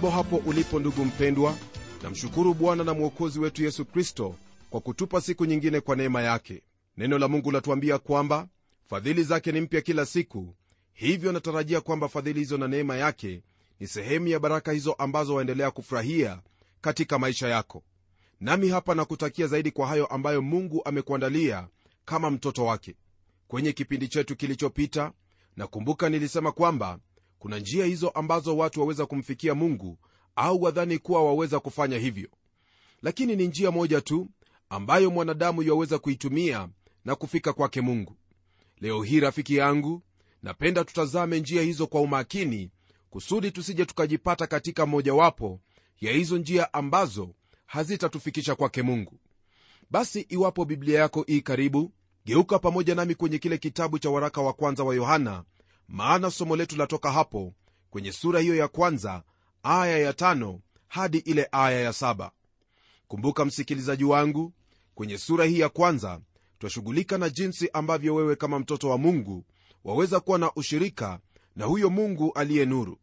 ujambo hapo ulipo ndugu mpendwa. Namshukuru bwana na mwokozi wetu yesu kristo kwa kutupa siku nyingine kwa neema yake. Neno la mungu latuambia kwamba fadhili zake ni mpya kila siku. Hivyo natarajia kwamba fadhili hizo na neema yake ni sehemu ya baraka hizo ambazo waendelea kufurahia katika maisha yako. Nami hapa nakutakia zaidi kwa hayo ambayo mungu amekuandalia kama mtoto wake. Kwenye kipindi chetu kilichopita nakumbuka nilisema kwamba kuna njia hizo ambazo watu waweza kumfikia mungu au wadhani kuwa waweza kufanya hivyo. Lakini ni njia moja tu ambayo mwanadamu yaweza kuitumia na kufika kwake mungu. Leo hii rafiki yangu napenda tutazame njia hizo kwa umakini kusudi tusije tukajipata katika mojawapo ya hizo njia ambazo hazitatufikisha kwake mungu. Basi iwapo biblia yako ii karibu geuka pamoja nami kwenye kile kitabu cha waraka wa kwanza wa yohana maana somo letu latoka hapo kwenye sura hiyo ya kwanza aya ya tano hadi ile aya ya saba. Kumbuka msikilizaji wangu kwenye sura hii ya kwanza twashughulika na jinsi ambavyo wewe kama mtoto wa mungu waweza kuwa na ushirika na huyo mungu aliye nuru.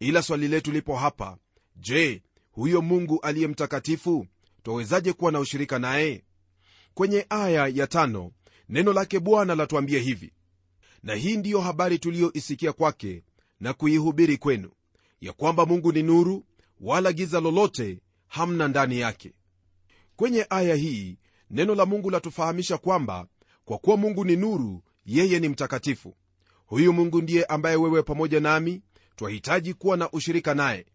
Ila swali letu lipo hapa je huyo mungu aliye mtakatifu twawezaje kuwa na ushirika naye? Kwenye aya ya tano neno lake bwana latuambia hivi na hii ndiyo habari tuliyoisikia kwake na kuihubiri kwenu ya kwamba mungu ni nuru wala giza lolote hamna ndani yake. Kwenye aya hii neno la mungu latufahamisha kwamba kwa kuwa mungu ni nuru yeye ni mtakatifu. Huyu mungu ndiye ambaye wewe pamoja nami twahitaji kuwa na ushirika naye.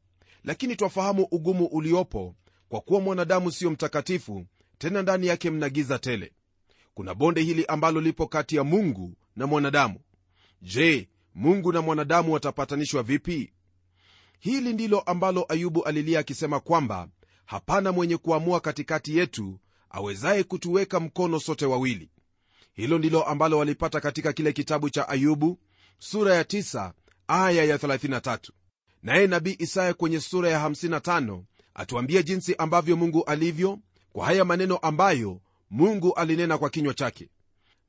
Lakini twafahamu ugumu uliopo kwa kuwa mwanadamu siyo mtakatifu tena ndani yake mna giza tele. Kuna bonde hili ambalo lipo kati ya mungu na mwanadamu. Je mungu na mwanadamu watapatanishwa vipi? Hili ndilo ambalo ayubu alilia akisema kwamba hapana mwenye kuamua katikati yetu awezaye kutuweka mkono sote wawili. Hilo ndilo ambalo walipata katika kile kitabu cha ayubu sura ya 9 aya ya 33 naye nabii isaya kwenye sura ya 55 atuambia jinsi ambavyo mungu alivyo kwa haya maneno ambayo mungu alinena kwa kinywa chake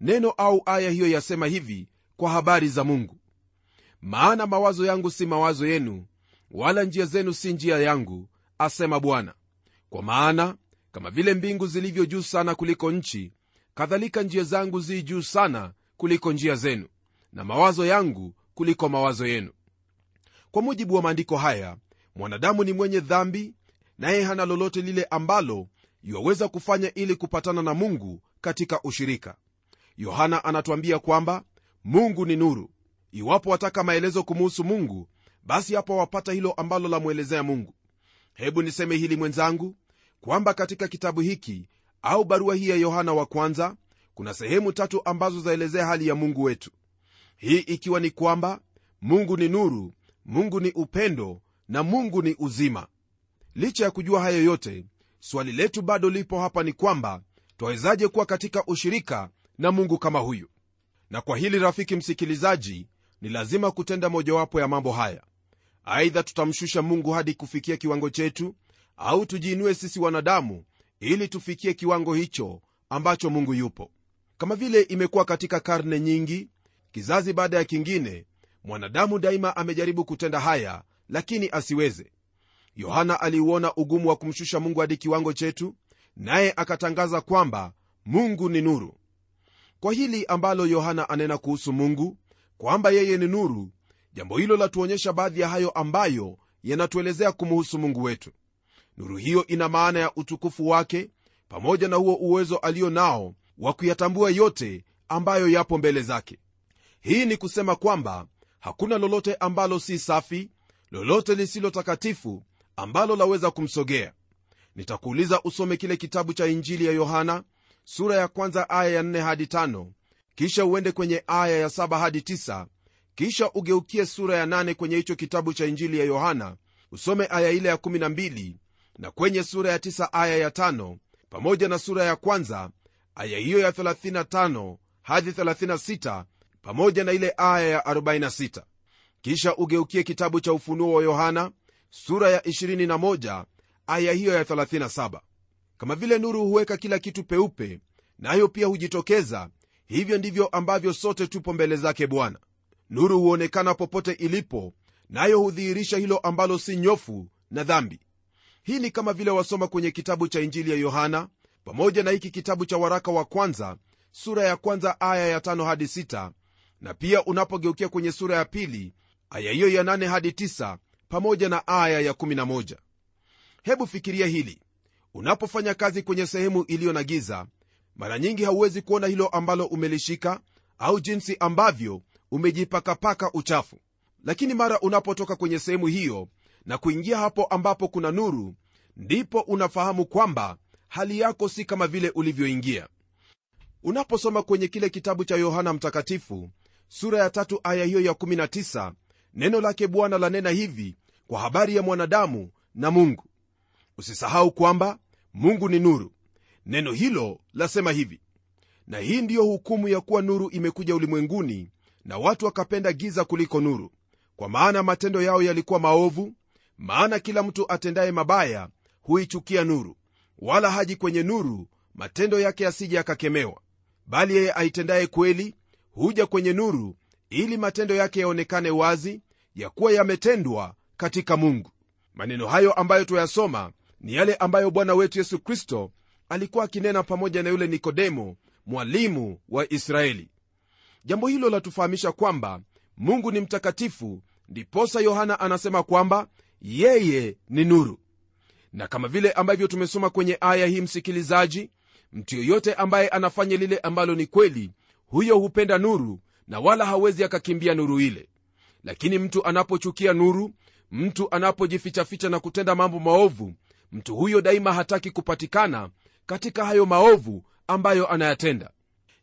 neno au aya hiyo yasema hivi kwa habari za mungu. Maana mawazo yangu si mawazo yenu wala njia zenu si njia yangu asema bwana. Kwa maana kama vile mbingu zilivyo juu sana kuliko nchi kadhalika njia zangu zi juu sana kuliko njia zenu na mawazo yangu kuliko mawazo yenu. Kwa mujibu wa maandiko haya mwanadamu ni mwenye dhambi naye hana lolote lile ambalo yuwaweza kufanya ili kupatana na mungu katika ushirika yohana anatuambia kwamba mungu ni nuru. Iwapo wataka maelezo kumuhusu mungu basi hapo wapata hilo ambalo lamwelezea mungu. Hebu niseme hili mwenzangu kwamba katika kitabu hiki au barua hii ya yohana wa kwanza kuna sehemu tatu ambazo zaelezea hali ya mungu wetu. Hii ikiwa ni kwamba mungu ni nuru mungu ni upendo na mungu ni uzima. Licha ya kujua hayo yote swali letu bado lipo hapa ni kwamba twawezaje kuwa katika ushirika na mungu kama huyu. Na kwa hili rafiki msikilizaji ni lazima kutenda mojawapo ya mambo haya. Aidha tutamshusha mungu hadi kufikia kiwango chetu au tujiinue sisi wanadamu ili tufikie kiwango hicho ambacho mungu yupo. Kama vile imekuwa katika karne nyingi kizazi baada ya kingine mwanadamu daima amejaribu kutenda haya lakini asiweze. Yohana aliuona ugumu wa kumshusha mungu hadi kiwango chetu naye akatangaza kwamba mungu ni nuru kwa hili ambalo yohana anena kuhusu mungu kwamba yeye ni nuru jambo hilo latuonyesha baadhi ya hayo ambayo yanatuelezea kumuhusu mungu wetu. Nuru hiyo ina maana ya utukufu wake pamoja na huo uwezo alio nao wa kuyatambua yote ambayo yapo mbele zake. Hii ni kusema kwamba hakuna lolote ambalo si safi lolote lisilo takatifu ambalo laweza kumsogea. Nitakuuliza usome kile kitabu cha injili ya yohana sura ya kwanza aya ya 4 hadi 5 kisha uende kwenye aya ya saba hadi tisa. Kisha ugeukie sura ya nane kwenye hicho kitabu cha injili ya yohana. Usome aya ile ya 12 na kwenye sura ya tisa aya ya tano pamoja na sura ya kwanza aya hiyo ya 35 hadi 36 pamoja na ile aya ya 46 kisha ugeukie kitabu cha ufunuo wa yohana sura ya 21 aya hiyo ya 37 kama vile nuru huweka kila kitu peupe nayo na pia hujitokeza. Hivyo ndivyo ambavyo sote tupo mbele zake bwana. Nuru huonekana popote ilipo nayo na hudhihirisha hilo ambalo si nyofu na dhambi. Hii ni kama vile wasoma kwenye kitabu cha injili ya yohana pamoja na hiki kitabu cha waraka wa kwanza sura ya kwanza aya ya tano hadi sita, na pia unapogeukia kwenye sura ya pili aya hiyo ya nane hadi tisa, pamoja na aya ya 11 hebu fikiria hili unapofanya kazi kwenye sehemu iliyo na giza mara nyingi hauwezi kuona hilo ambalo umelishika au jinsi ambavyo umejipakapaka uchafu. Lakini mara unapotoka kwenye sehemu hiyo na kuingia hapo ambapo kuna nuru ndipo unafahamu kwamba hali yako si kama vile ulivyoingia. Unaposoma kwenye kile kitabu cha yohana mtakatifu sura ya tatu aya hiyo ya 19 neno lake bwana lanena hivi kwa habari ya mwanadamu na mungu. Usisahau kwamba mungu ni nuru. Neno hilo lasema hivi na hii ndiyo hukumu ya kuwa nuru imekuja ulimwenguni na watu wakapenda giza kuliko nuru. Kwa maana matendo yao yalikuwa maovu maana kila mtu atendaye mabaya huichukia nuru. Wala haji kwenye nuru matendo yake yasije yakakemewa bali yeye aitendaye kweli huja kwenye nuru ili matendo yake yaonekane wazi ya kuwa yametendwa katika mungu. Maneno hayo ambayo tuyasoma ni yale ambayo bwana wetu yesu kristo alikuwa akinena pamoja na yule nikodemo mwalimu wa israeli. Jambo hilo latufahamisha kwamba mungu ni mtakatifu ndiposa yohana anasema kwamba yeye ni nuru. Na kama vile ambavyo tumesoma kwenye aya hii msikilizaji mtu yoyote ambaye anafanya lile ambalo ni kweli huyo hupenda nuru na wala hawezi akakimbia nuru ile. Lakini mtu anapochukia nuru mtu anapojifichaficha na kutenda mambo maovu mtu huyo daima hataki kupatikana katika hayo maovu ambayo anayatenda.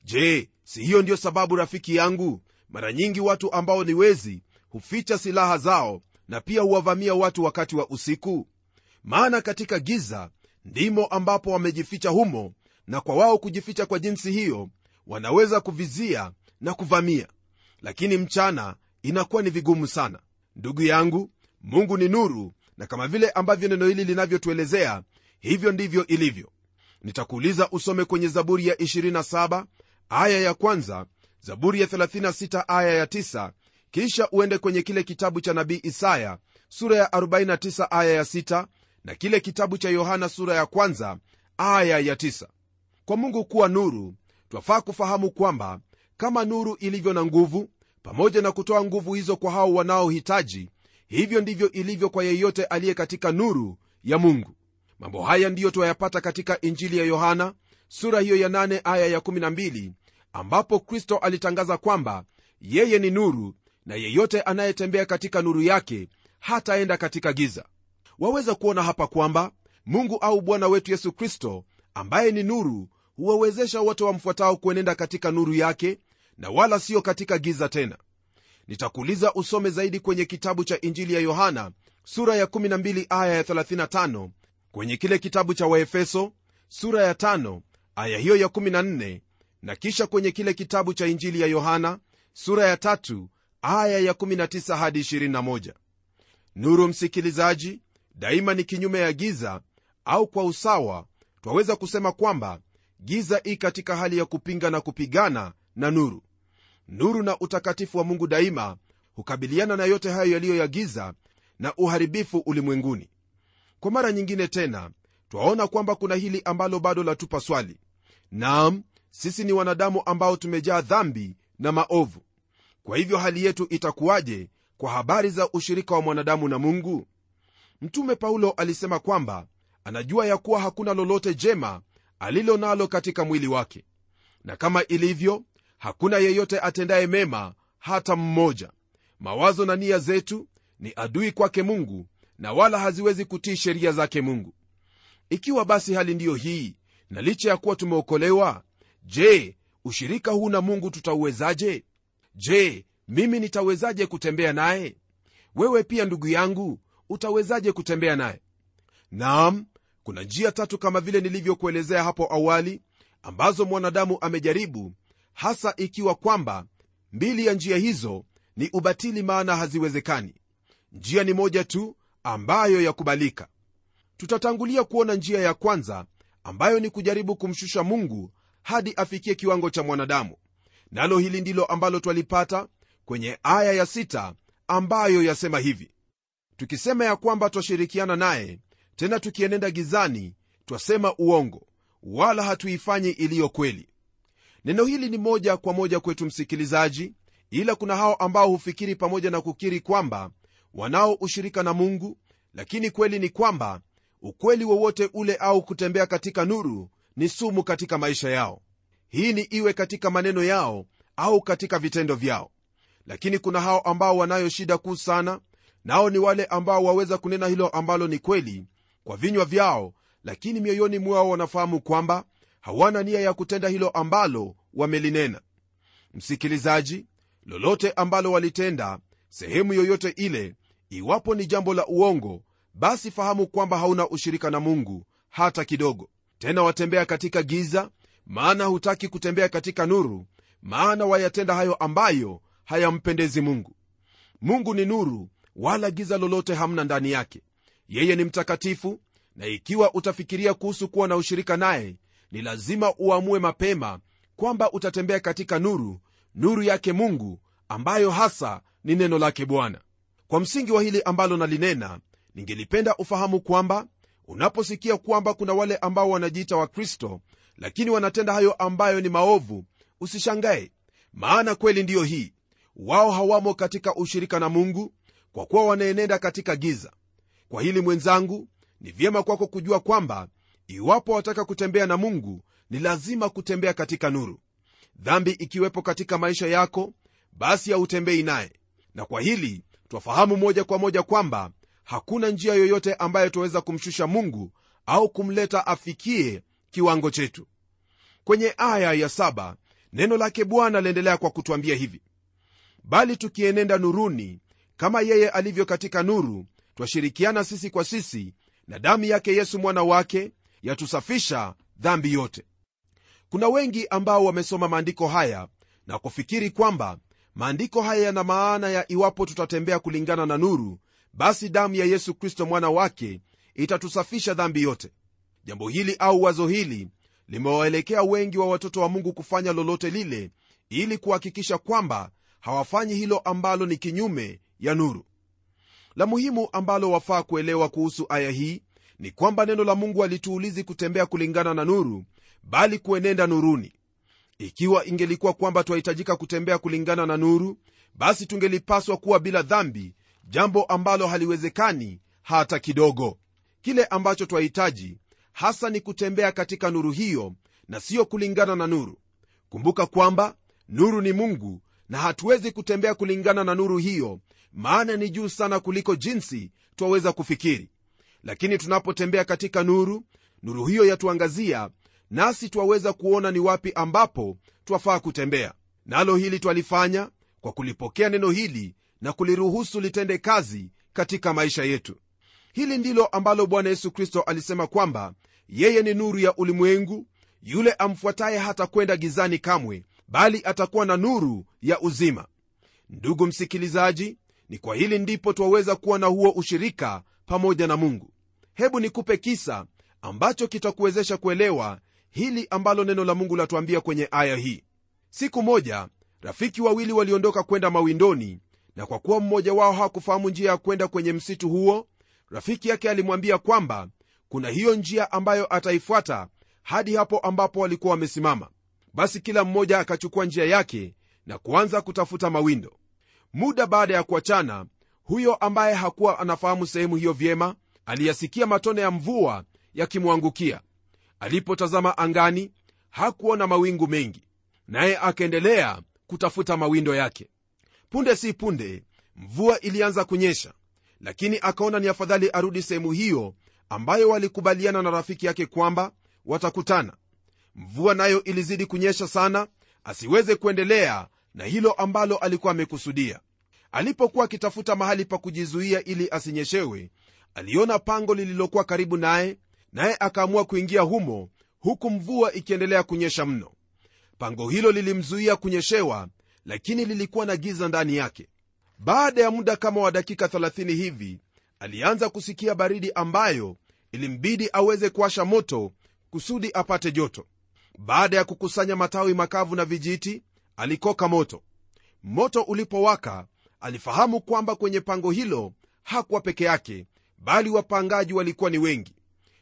Je si hiyo ndiyo sababu rafiki yangu? Mara nyingi watu ambao ni wezi huficha silaha zao na pia huwavamia watu wakati wa usiku. Maana katika giza ndimo ambapo wamejificha humo na kwa wao kujificha kwa jinsi hiyo wanaweza kuvizia na kuvamia. Lakini mchana inakuwa ni vigumu sana. Ndugu yangu mungu ni nuru na kama vile ambavyo neno hili linavyotuelezea hivyo ndivyo ilivyo. Nitakuuliza usome kwenye zaburi ya 27 aya ya kwanza zaburi ya 36 aya ya 9 kisha uende kwenye kile kitabu cha nabii isaya sura ya 49 aya ya 6 na kile kitabu cha yohana sura ya kwanza aya ya 9 kwa mungu kuwa nuru twafaa kufahamu kwamba kama nuru ilivyo na nguvu pamoja na kutoa nguvu hizo kwa hao wanaohitaji hivyo ndivyo ilivyo kwa yeyote aliye katika nuru ya mungu. Mambo haya ndiyo twayapata katika injili ya yohana sura hiyo ya 8 aya ya 12 ambapo kristo alitangaza kwamba yeye ni nuru na yeyote anayetembea katika nuru yake hataenda katika giza. Waweza kuona hapa kwamba mungu au bwana wetu yesu kristo ambaye ni nuru huwawezesha wote wamfuatao kuenenda katika nuru yake na wala sio katika giza tena nitakuuliza usome zaidi kwenye kitabu cha injili ya yohana sura ya 12 aya ya 35 kwenye kile kitabu cha waefeso sura ya 5 aya hiyo ya 14 na kisha kwenye kile kitabu cha injili ya yohana sura ya 3 aya ya 19 hadi 21 nuru msikilizaji daima ni kinyume ya giza au kwa usawa twaweza kusema kwamba giza i katika hali ya kupinga na kupigana na nuru nuru na utakatifu wa mungu daima hukabiliana na yote hayo yaliyo ya giza na uharibifu ulimwenguni. Kwa mara nyingine tena twaona kwamba kuna hili ambalo bado latupa swali. Naam sisi ni wanadamu ambao tumejaa dhambi na maovu. Kwa hivyo hali yetu itakuwaje kwa habari za ushirika wa mwanadamu na mungu? Mtume paulo alisema kwamba anajua ya kuwa hakuna lolote jema alilo nalo katika mwili wake. Na kama ilivyo hakuna yeyote atendaye mema hata mmoja. Mawazo na nia zetu ni adui kwake mungu na wala haziwezi kutii sheria zake mungu. Ikiwa basi hali ndiyo hii na licha ya kuwa tumeokolewa je ushirika huu na mungu tutauwezaje? Je mimi nitawezaje kutembea naye? Wewe pia ndugu yangu utawezaje kutembea naye? Nam kuna njia tatu kama vile nilivyokuelezea hapo awali ambazo mwanadamu amejaribu hasa ikiwa kwamba mbili ya njia hizo ni ubatili maana haziwezekani. Njia ni moja tu ambayo yakubalika. Tutatangulia kuona njia ya kwanza ambayo ni kujaribu kumshusha mungu hadi afikie kiwango cha mwanadamu. Nalo hili ndilo ambalo twalipata kwenye aya ya sita ambayo yasema hivi. Tukisema ya kwamba twashirikiana naye tena tukienenda gizani twasema uongo wala hatuifanyi iliyo kweli neno hili ni moja kwa moja kwetu msikilizaji ila kuna hao ambao hufikiri pamoja na kukiri kwamba wanao ushirika na mungu lakini kweli ni kwamba ukweli wowote ule au kutembea katika nuru ni sumu katika maisha yao. Hii ni iwe katika maneno yao au katika vitendo vyao. Lakini kuna hao ambao wanayo shida kuu sana nao ni wale ambao waweza kunena hilo ambalo ni kweli kwa vinywa vyao lakini mioyoni mwao wanafahamu kwamba hawana nia ya kutenda hilo ambalo wamelinena. Msikilizaji lolote ambalo walitenda sehemu yoyote ile iwapo ni jambo la uongo basi fahamu kwamba hauna ushirika na mungu hata kidogo. Tena watembea katika giza maana hutaki kutembea katika nuru maana wayatenda hayo ambayo hayampendezi mungu. Mungu ni nuru wala giza lolote hamna ndani yake. Yeye ni mtakatifu na ikiwa utafikiria kuhusu kuwa na ushirika naye ni lazima uamue mapema kwamba utatembea katika nuru nuru yake mungu ambayo hasa ni neno lake bwana. Kwa msingi wa hili ambalo nalinena ningelipenda ufahamu kwamba unaposikia kwamba kuna wale ambao wanajiita wakristo lakini wanatenda hayo ambayo ni maovu usishangae. Maana kweli ndiyo hii wao hawamo katika ushirika na mungu kwa kuwa wanaenenda katika giza. Kwa hili mwenzangu ni vyema kwako kujua kwamba iwapo wataka kutembea na mungu ni lazima kutembea katika nuru. Dhambi ikiwepo katika maisha yako basi hautembei naye. Na kwa hili twafahamu moja kwa moja kwamba hakuna njia yoyote ambayo twaweza kumshusha mungu au kumleta afikie kiwango chetu. Kwenye aya ya saba, neno lake bwana laendelea kwa kutwambia hivi. Bali tukienenda nuruni kama yeye alivyo katika nuru twashirikiana sisi kwa sisi na damu yake yesu mwana wake yatusafisha dhambi yote kuna wengi ambao wamesoma maandiko haya na kufikiri kwamba maandiko haya yana maana ya iwapo tutatembea kulingana na nuru basi damu ya yesu kristo mwana wake itatusafisha dhambi yote. Jambo hili au wazo hili limewaelekea wengi wa watoto wa mungu kufanya lolote lile ili kuhakikisha kwamba hawafanyi hilo ambalo ni kinyume ya nuru. La muhimu ambalo wafaa kuelewa kuhusu aya hii ni kwamba neno la mungu halituulizi kutembea kulingana na nuru bali kuenenda nuruni. Ikiwa ingelikuwa kwamba twahitajika kutembea kulingana na nuru basi tungelipaswa kuwa bila dhambi jambo ambalo haliwezekani hata kidogo. Kile ambacho twahitaji hasa ni kutembea katika nuru hiyo na siyo kulingana na nuru. Kumbuka kwamba nuru ni mungu na hatuwezi kutembea kulingana na nuru hiyo maana ni juu sana kuliko jinsi twaweza kufikiri. Lakini tunapotembea katika nuru nuru hiyo yatuangazia nasi twaweza kuona ni wapi ambapo twafaa kutembea. Nalo hili twalifanya kwa kulipokea neno hili na kuliruhusu litende kazi katika maisha yetu. Hili ndilo ambalo bwana yesu kristo alisema kwamba yeye ni nuru ya ulimwengu yule amfuataye hata kwenda gizani kamwe bali atakuwa na nuru ya uzima. Ndugu msikilizaji ni kwa hili ndipo twaweza kuwa na huo ushirika pamoja na mungu. Hebu nikupe kisa ambacho kitakuwezesha kuelewa hili ambalo neno la mungu latuambia kwenye aya hii. Siku moja rafiki wawili waliondoka kwenda mawindoni na kwa kuwa mmoja wao hakufahamu njia ya kwenda kwenye msitu huo rafiki yake alimwambia kwamba kuna hiyo njia ambayo ataifuata hadi hapo ambapo walikuwa wamesimama. Basi kila mmoja akachukua njia yake na kuanza kutafuta mawindo. Muda baada ya kuachana huyo ambaye hakuwa anafahamu sehemu hiyo vyema aliyasikia matone ya mvua yakimwangukia alipotazama angani hakuona mawingu mengi naye akaendelea kutafuta mawindo yake. Punde si punde mvua ilianza kunyesha lakini akaona ni afadhali arudi sehemu hiyo ambayo walikubaliana na rafiki yake kwamba watakutana. Mvua nayo ilizidi kunyesha sana asiweze kuendelea na hilo ambalo alikuwa amekusudia. Alipokuwa akitafuta mahali pa kujizuia ili asinyeshewe aliona pango lililokuwa karibu naye naye akaamua kuingia humo huku mvua ikiendelea kunyesha mno. Pango hilo lilimzuia kunyeshewa lakini lilikuwa na giza ndani yake. Baada ya muda kama wa dakika 30 hivi alianza kusikia baridi ambayo ilimbidi aweze kuwasha moto kusudi apate joto. Baada ya kukusanya matawi makavu na vijiti alikoka moto. Moto ulipowaka alifahamu kwamba kwenye pango hilo hakuwa peke yake bali wapangaji walikuwa ni wengi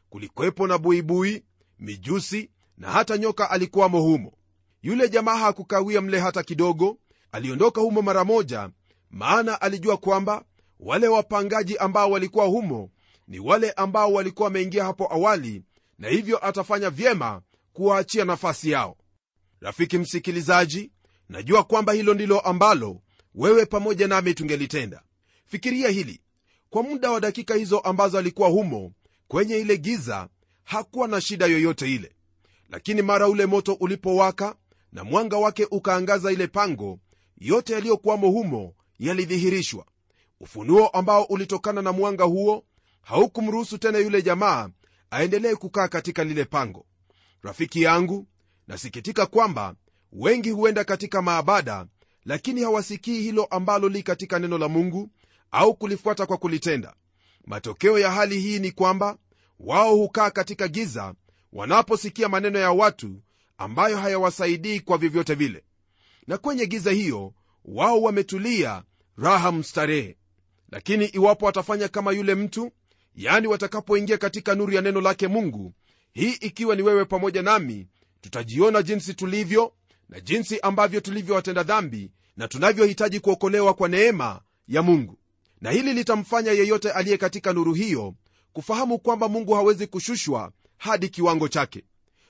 kulikwepo na buibui mijusi na hata nyoka alikuwamo humo. Yule jamaa hakukawia mle hata kidogo. Aliondoka humo mara moja maana alijua kwamba wale wapangaji ambao walikuwa humo ni wale ambao walikuwa wameingia hapo awali na hivyo atafanya vyema kuwaachia nafasi yao. Rafiki msikilizaji najua kwamba hilo ndilo ambalo wewe pamoja nami tungelitenda. Fikiria hili. Kwa muda wa dakika hizo ambazo alikuwa humo kwenye ile giza hakuwa na shida yoyote ile. Lakini mara ule moto ulipowaka na mwanga wake ukaangaza ile pango yote yaliyokuwamo humo yalidhihirishwa. Ufunuo ambao ulitokana na mwanga huo haukumruhusu tena yule jamaa aendelee kukaa katika lile pango. Rafiki yangu nasikitika kwamba wengi huenda katika maabada lakini hawasikii hilo ambalo li katika neno la mungu au kulifuata kwa kulitenda matokeo ya hali hii ni kwamba wao hukaa katika giza wanaposikia maneno ya watu ambayo hayawasaidii kwa vyovyote vile. Na kwenye giza hiyo wao wametulia raha mstarehe. Lakini iwapo watafanya kama yule mtu yani watakapoingia katika nuru ya neno lake mungu hii ikiwa ni wewe pamoja nami tutajiona jinsi tulivyo na jinsi ambavyo tulivyowatenda dhambi na tunavyohitaji kuokolewa kwa neema ya mungu na hili litamfanya yeyote aliye katika nuru hiyo kufahamu kwamba mungu hawezi kushushwa hadi kiwango chake.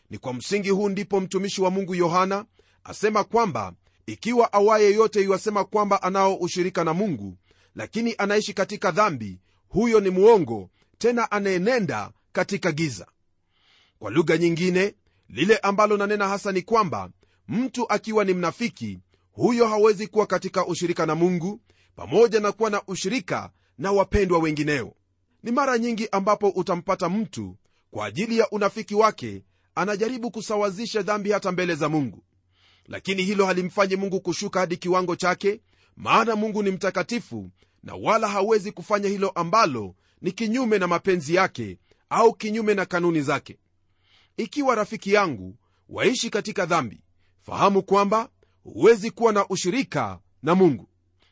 Ni kwa msingi huu ndipo mtumishi wa mungu yohana asema kwamba ikiwa awaye yote iwasema kwamba anao ushirika na mungu lakini anaishi katika dhambi huyo ni mwongo tena anayenenda katika giza. Kwa lugha nyingine lile ambalo nanena hasa ni kwamba mtu akiwa ni mnafiki huyo hawezi kuwa katika ushirika na mungu pamoja na kuwa na ushirika na wapendwa wengineo. Ni mara nyingi ambapo utampata mtu kwa ajili ya unafiki wake anajaribu kusawazisha dhambi hata mbele za mungu. Lakini hilo halimfanyi mungu kushuka hadi kiwango chake maana mungu ni mtakatifu na wala hawezi kufanya hilo ambalo ni kinyume na mapenzi yake au kinyume na kanuni zake. Ikiwa rafiki yangu waishi katika dhambi fahamu kwamba huwezi kuwa na ushirika na mungu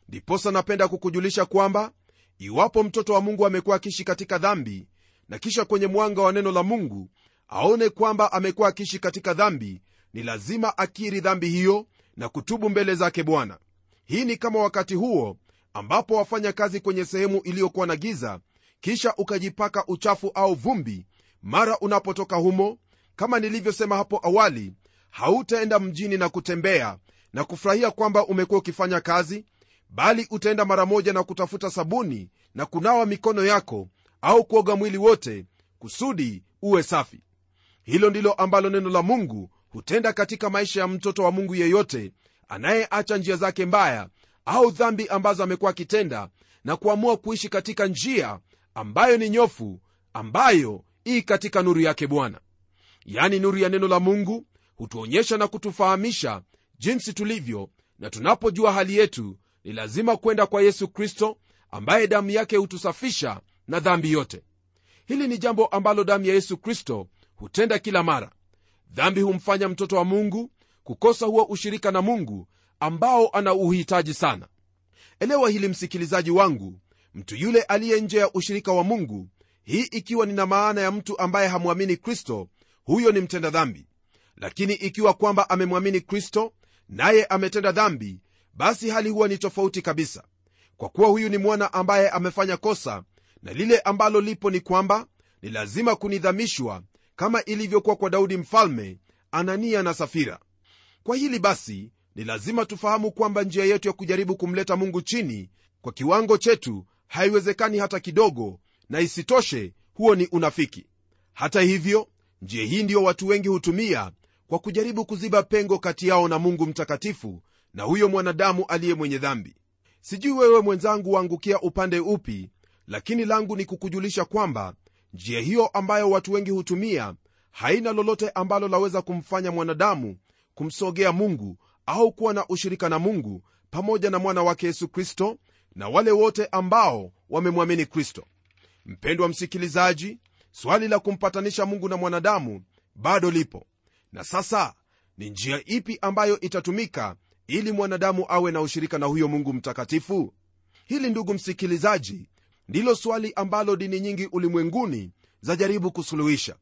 ndiposa napenda kukujulisha kwamba iwapo mtoto wa mungu amekuwa akiishi katika dhambi na kisha kwenye mwanga wa neno la mungu aone kwamba amekuwa akiishi katika dhambi ni lazima akiri dhambi hiyo na kutubu mbele zake bwana. Hii ni kama wakati huo ambapo wafanya kazi kwenye sehemu iliyokuwa na giza kisha ukajipaka uchafu au vumbi mara unapotoka humo kama nilivyosema hapo awali hautaenda mjini na kutembea na kufurahia kwamba umekuwa ukifanya kazi bali utaenda mara moja na kutafuta sabuni na kunawa mikono yako au kuoga mwili wote kusudi uwe safi. Hilo ndilo ambalo neno la mungu hutenda katika maisha ya mtoto wa mungu yeyote anayeacha njia zake mbaya au dhambi ambazo amekuwa akitenda na kuamua kuishi katika njia ambayo ni nyofu ambayo ii katika nuru yake bwana. Yani nuru ya neno la mungu hutuonyesha na kutufahamisha jinsi tulivyo na tunapojua hali yetu ni lazima kwenda kwa yesu kristo ambaye damu yake hutusafisha na dhambi yote. Hili ni jambo ambalo damu ya yesu kristo hutenda kila mara. Dhambi humfanya mtoto wa mungu kukosa huo ushirika na mungu ambao ana uhitaji sana. Elewa hili msikilizaji wangu mtu yule aliye nje ya ushirika wa mungu hii ikiwa nina maana ya mtu ambaye hamwamini kristo huyo ni mtenda dhambi. Lakini ikiwa kwamba amemwamini kristo naye ametenda dhambi basi hali huwa ni tofauti kabisa. Kwa kuwa huyu ni mwana ambaye amefanya kosa na lile ambalo lipo ni kwamba ni lazima kunidhamishwa kama ilivyokuwa kwa daudi mfalme anania na safira. Kwa hili basi ni lazima tufahamu kwamba njia yetu ya kujaribu kumleta mungu chini kwa kiwango chetu haiwezekani hata kidogo na isitoshe huo ni unafiki. Hata hivyo njia hii ndiyo watu wengi hutumia kwa kujaribu kuziba pengo kati yao na mungu mtakatifu na huyo mwanadamu aliye mwenye dhambi. Sijui wewe mwenzangu waangukia upande upi lakini langu ni kukujulisha kwamba njia hiyo ambayo watu wengi hutumia haina lolote ambalo laweza kumfanya mwanadamu kumsogea mungu au kuwa na ushirika na mungu pamoja na mwana wake yesu kristo na wale wote ambao wamemwamini kristo. Mpendwa msikilizaji swali la kumpatanisha mungu na mwanadamu bado lipo. Na sasa ni njia ipi ambayo itatumika ili mwanadamu awe na ushirika na huyo mungu mtakatifu? Hili ndugu msikilizaji ndilo swali ambalo dini nyingi ulimwenguni zajaribu kusuluhisha.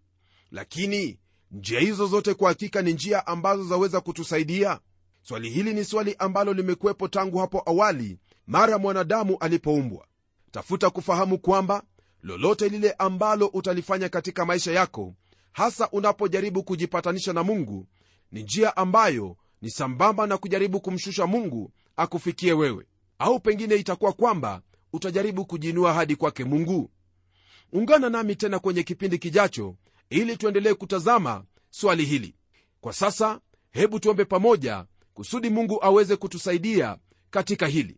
Lakini njia hizo zote kwa hakika ni njia ambazo zaweza kutusaidia? Swali hili ni swali ambalo limekuwepo tangu hapo awali mara mwanadamu alipoumbwa. Tafuta kufahamu kwamba lolote lile ambalo utalifanya katika maisha yako hasa unapojaribu kujipatanisha na mungu ni njia ambayo ni sambamba na kujaribu kumshusha mungu akufikie wewe. Au pengine itakuwa kwamba utajaribu kujiinua hadi kwake mungu? Ungana nami tena kwenye kipindi kijacho ili tuendelee kutazama swali hili. Kwa sasa hebu tuombe pamoja kusudi mungu aweze kutusaidia katika hili.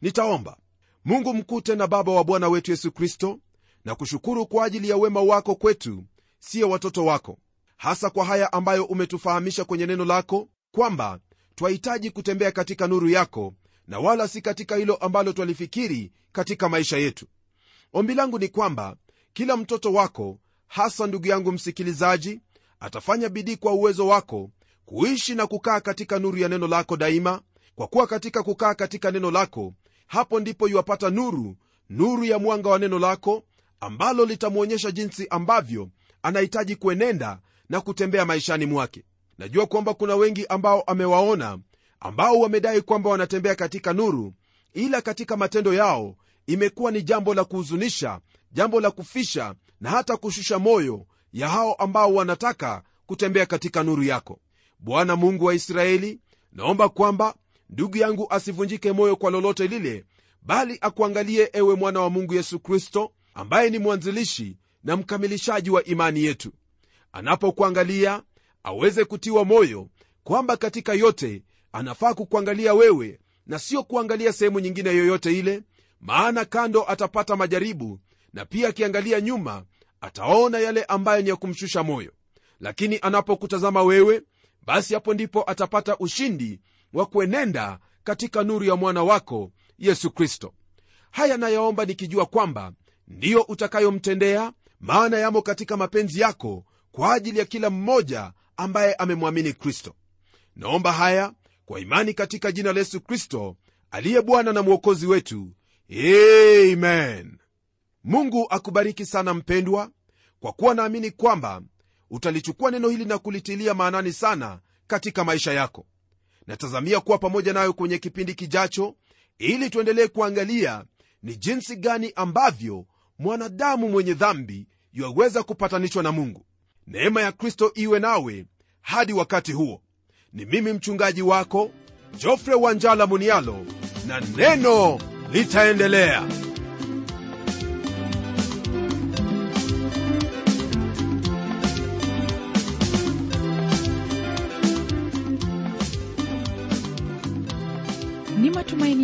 Nitaomba. Mungu mkuu tena baba wa bwana wetu yesu kristo na kushukuru kwa ajili ya wema wako kwetu siyo watoto wako. Hasa kwa haya ambayo umetufahamisha kwenye neno lako kwamba twahitaji kutembea katika nuru yako na wala si katika hilo ambalo twalifikiri katika maisha yetu. Ombi langu ni kwamba kila mtoto wako hasa ndugu yangu msikilizaji atafanya bidii kwa uwezo wako kuishi na kukaa katika nuru ya neno lako daima. Kwa kuwa katika kukaa katika neno lako hapo ndipo iwapata nuru nuru ya mwanga wa neno lako ambalo litamwonyesha jinsi ambavyo anahitaji kuenenda na kutembea maishani mwake najua kwamba kuna wengi ambao amewaona ambao wamedai kwamba wanatembea katika nuru ila katika matendo yao imekuwa ni jambo la kuhuzunisha jambo la kufisha na hata kushusha moyo ya hao ambao wanataka kutembea katika nuru yako. Bwana mungu wa israeli naomba kwamba ndugu yangu asivunjike moyo kwa lolote lile bali akuangalie ewe mwana wa mungu yesu kristo ambaye ni mwanzilishi na mkamilishaji wa imani yetu. Anapokuangalia aweze kutiwa moyo kwamba katika yote anafaa kukuangalia wewe na sio kuangalia sehemu nyingine yoyote ile maana kando atapata majaribu na pia akiangalia nyuma ataona yale ambayo ni ya kumshusha moyo. Lakini anapokutazama wewe basi hapo ndipo atapata ushindi wa kuenenda katika nuru ya mwana wako yesu kristo. Haya nayaomba nikijua kwamba ndiyo utakayomtendea maana yamo katika mapenzi yako kwa ajili ya kila mmoja ambaye amemwamini kristo. Naomba haya kwa imani katika jina la yesu kristo aliye bwana na mwokozi wetu. Amen. Mungu akubariki sana mpendwa kwa kuwa naamini kwamba utalichukua neno hili na kulitilia maanani sana katika maisha yako. Natazamia kuwa pamoja nayo kwenye kipindi kijacho ili tuendelee kuangalia ni jinsi gani ambavyo mwanadamu mwenye dhambi yuaweza kupatanishwa na mungu neema ya kristo iwe nawe hadi wakati huo. Ni mimi mchungaji wako jofre wanjala munialo na neno litaendelea